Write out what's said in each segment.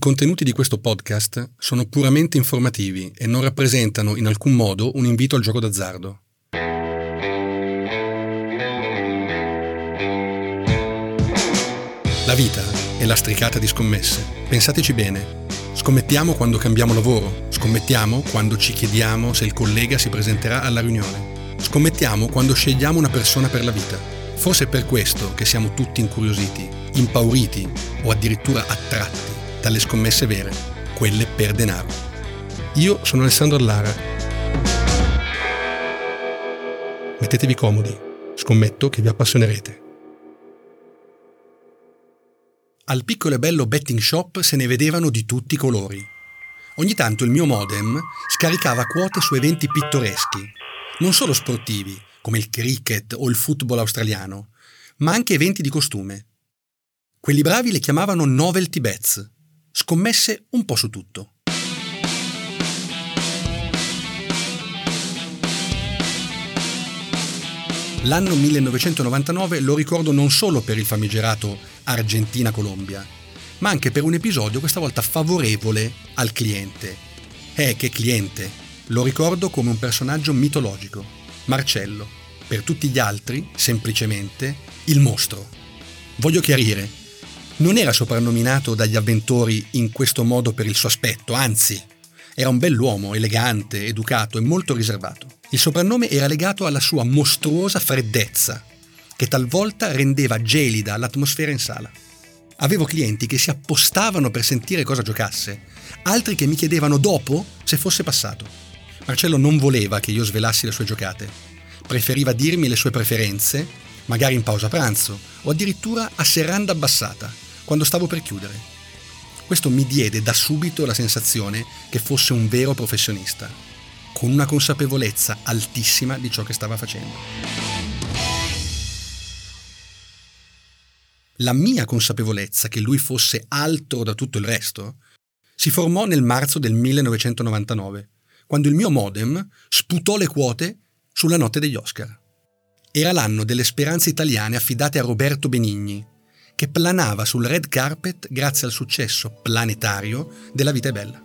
contenuti di questo podcast sono puramente informativi e non rappresentano in alcun modo un invito al gioco d'azzardo. La vita è lastricata di scommesse. Pensateci bene. Scommettiamo quando cambiamo lavoro, scommettiamo quando ci chiediamo se il collega si presenterà alla riunione, scommettiamo quando scegliamo una persona per la vita. Forse è per questo che siamo tutti incuriositi, impauriti o addirittura attratti dalle scommesse vere, quelle per denaro. Io sono Alessandro Allara. Mettetevi comodi, scommetto che vi appassionerete. Al piccolo e bello betting shop se ne vedevano di tutti i colori. Ogni tanto il mio modem scaricava quote su eventi pittoreschi, non solo sportivi, come il cricket o il football australiano, ma anche eventi di costume. Quelli bravi le chiamavano novelty bets, scommesse un po' su tutto. L'anno 1999 lo ricordo non solo per il famigerato Argentina-Colombia, ma anche per un episodio questa volta favorevole al cliente. Eh, che cliente! Lo ricordo come un personaggio mitologico, Marcello. Per tutti gli altri, semplicemente, il mostro. Voglio chiarire, non era soprannominato dagli avventori in questo modo per il suo aspetto, anzi, era un bell'uomo, elegante, educato e molto riservato. Il soprannome era legato alla sua mostruosa freddezza, che talvolta rendeva gelida l'atmosfera in sala. Avevo clienti che si appostavano per sentire cosa giocasse, altri che mi chiedevano dopo se fosse passato. Marcello non voleva che io svelassi le sue giocate, preferiva dirmi le sue preferenze, magari in pausa pranzo o addirittura a serranda abbassata, quando stavo per chiudere. Questo mi diede da subito la sensazione che fosse un vero professionista, con una consapevolezza altissima di ciò che stava facendo. la mia consapevolezza che lui fosse altro da tutto il resto si formò nel marzo del 1999, quando il mio modem sputò le quote sulla notte degli Oscar. Era l'anno delle speranze italiane affidate a Roberto Benigni, che planava sul red carpet grazie al successo planetario della vita è bella.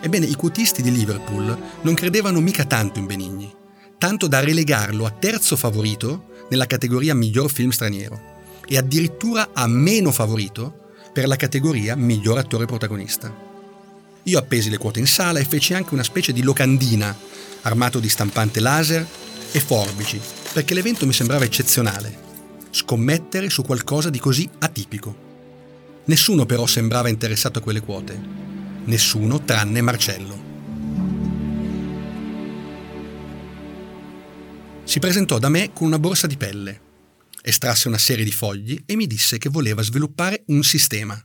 Ebbene, i quotisti di Liverpool non credevano mica tanto in Benigni tanto da relegarlo a terzo favorito nella categoria miglior film straniero e addirittura a meno favorito per la categoria miglior attore protagonista. Io appesi le quote in sala e feci anche una specie di locandina armato di stampante laser e forbici, perché l'evento mi sembrava eccezionale. Scommettere su qualcosa di così atipico. Nessuno però sembrava interessato a quelle quote. Nessuno tranne Marcello. Si presentò da me con una borsa di pelle, estrasse una serie di fogli e mi disse che voleva sviluppare un sistema.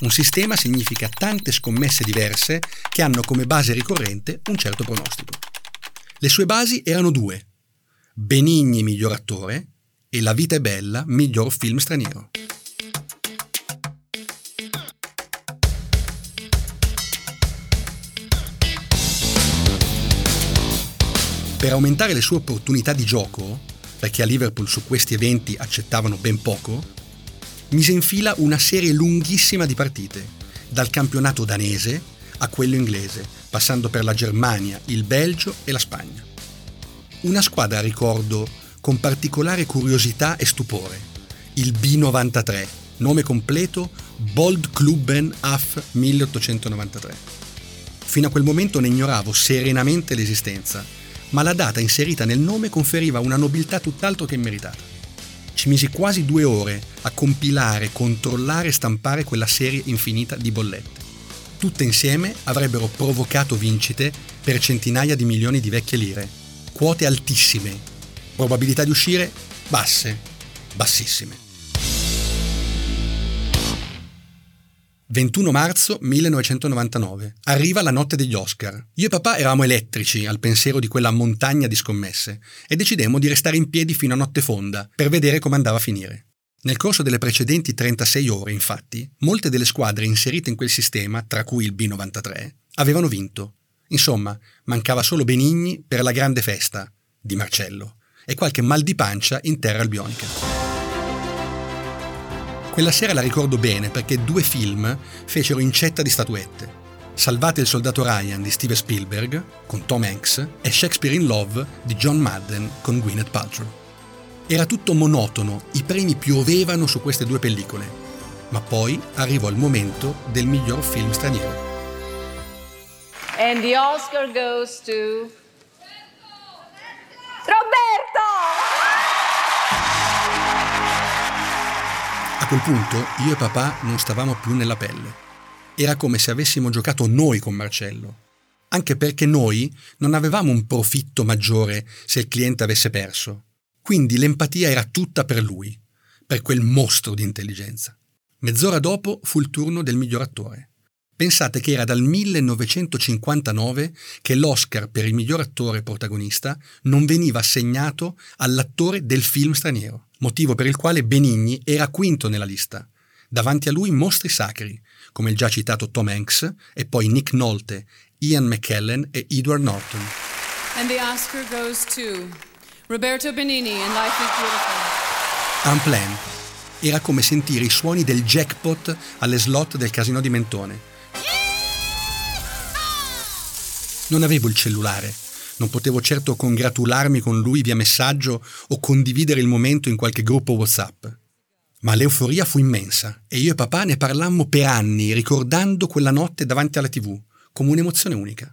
Un sistema significa tante scommesse diverse che hanno come base ricorrente un certo pronostico. Le sue basi erano due. Benigni miglior attore e La vita è bella miglior film straniero. Per aumentare le sue opportunità di gioco, perché a Liverpool su questi eventi accettavano ben poco, mise in fila una serie lunghissima di partite, dal campionato danese a quello inglese, passando per la Germania, il Belgio e la Spagna. Una squadra, ricordo, con particolare curiosità e stupore, il B93, nome completo Bold Klubben AF 1893. Fino a quel momento ne ignoravo serenamente l'esistenza ma la data inserita nel nome conferiva una nobiltà tutt'altro che immeritata. Ci misi quasi due ore a compilare, controllare e stampare quella serie infinita di bollette. Tutte insieme avrebbero provocato vincite per centinaia di milioni di vecchie lire, quote altissime, probabilità di uscire basse, bassissime. 21 marzo 1999. Arriva la notte degli Oscar. Io e papà eravamo elettrici al pensiero di quella montagna di scommesse e decidemmo di restare in piedi fino a notte fonda per vedere come andava a finire. Nel corso delle precedenti 36 ore, infatti, molte delle squadre inserite in quel sistema, tra cui il B93, avevano vinto. Insomma, mancava solo Benigni per la grande festa di Marcello e qualche mal di pancia in terra albionica. Quella sera la ricordo bene perché due film fecero incetta di statuette. Salvate il soldato Ryan di Steven Spielberg con Tom Hanks e Shakespeare in Love di John Madden con Gwyneth Paltrow. Era tutto monotono, i premi piovevano su queste due pellicole, ma poi arrivò il momento del miglior film straniero. And the Oscar goes to Roberto! A quel punto io e papà non stavamo più nella pelle. Era come se avessimo giocato noi con Marcello. Anche perché noi non avevamo un profitto maggiore se il cliente avesse perso. Quindi l'empatia era tutta per lui, per quel mostro di intelligenza. Mezz'ora dopo fu il turno del miglior attore. Pensate che era dal 1959 che l'Oscar per il miglior attore protagonista non veniva assegnato all'attore del film straniero, motivo per il quale Benigni era quinto nella lista. Davanti a lui mostri sacri, come il già citato Tom Hanks e poi Nick Nolte, Ian McKellen e Edward Norton. And the Oscar goes to Roberto Benigni in Life is Beautiful. Unplanned. Era come sentire i suoni del jackpot alle slot del casino di Mentone Non avevo il cellulare, non potevo certo congratularmi con lui via messaggio o condividere il momento in qualche gruppo WhatsApp. Ma l'euforia fu immensa e io e papà ne parlammo per anni, ricordando quella notte davanti alla tv, come un'emozione unica.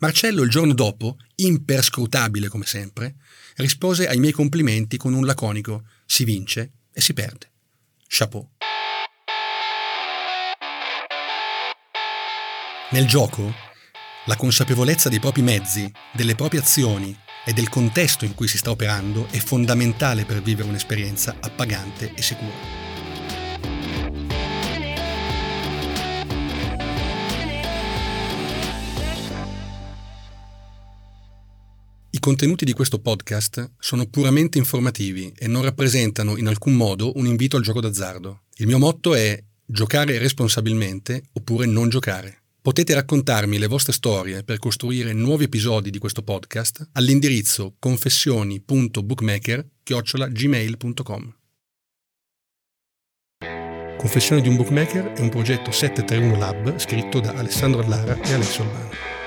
Marcello il giorno dopo, imperscrutabile come sempre, rispose ai miei complimenti con un laconico si vince e si perde. Chapeau. Nel gioco la consapevolezza dei propri mezzi, delle proprie azioni e del contesto in cui si sta operando è fondamentale per vivere un'esperienza appagante e sicura. I contenuti di questo podcast sono puramente informativi e non rappresentano in alcun modo un invito al gioco d'azzardo. Il mio motto è giocare responsabilmente oppure non giocare. Potete raccontarmi le vostre storie per costruire nuovi episodi di questo podcast all'indirizzo confessioni.bookmaker-gmail.com Confessioni di un Bookmaker è un progetto 731 Lab scritto da Alessandro Allara e Alessio Albano.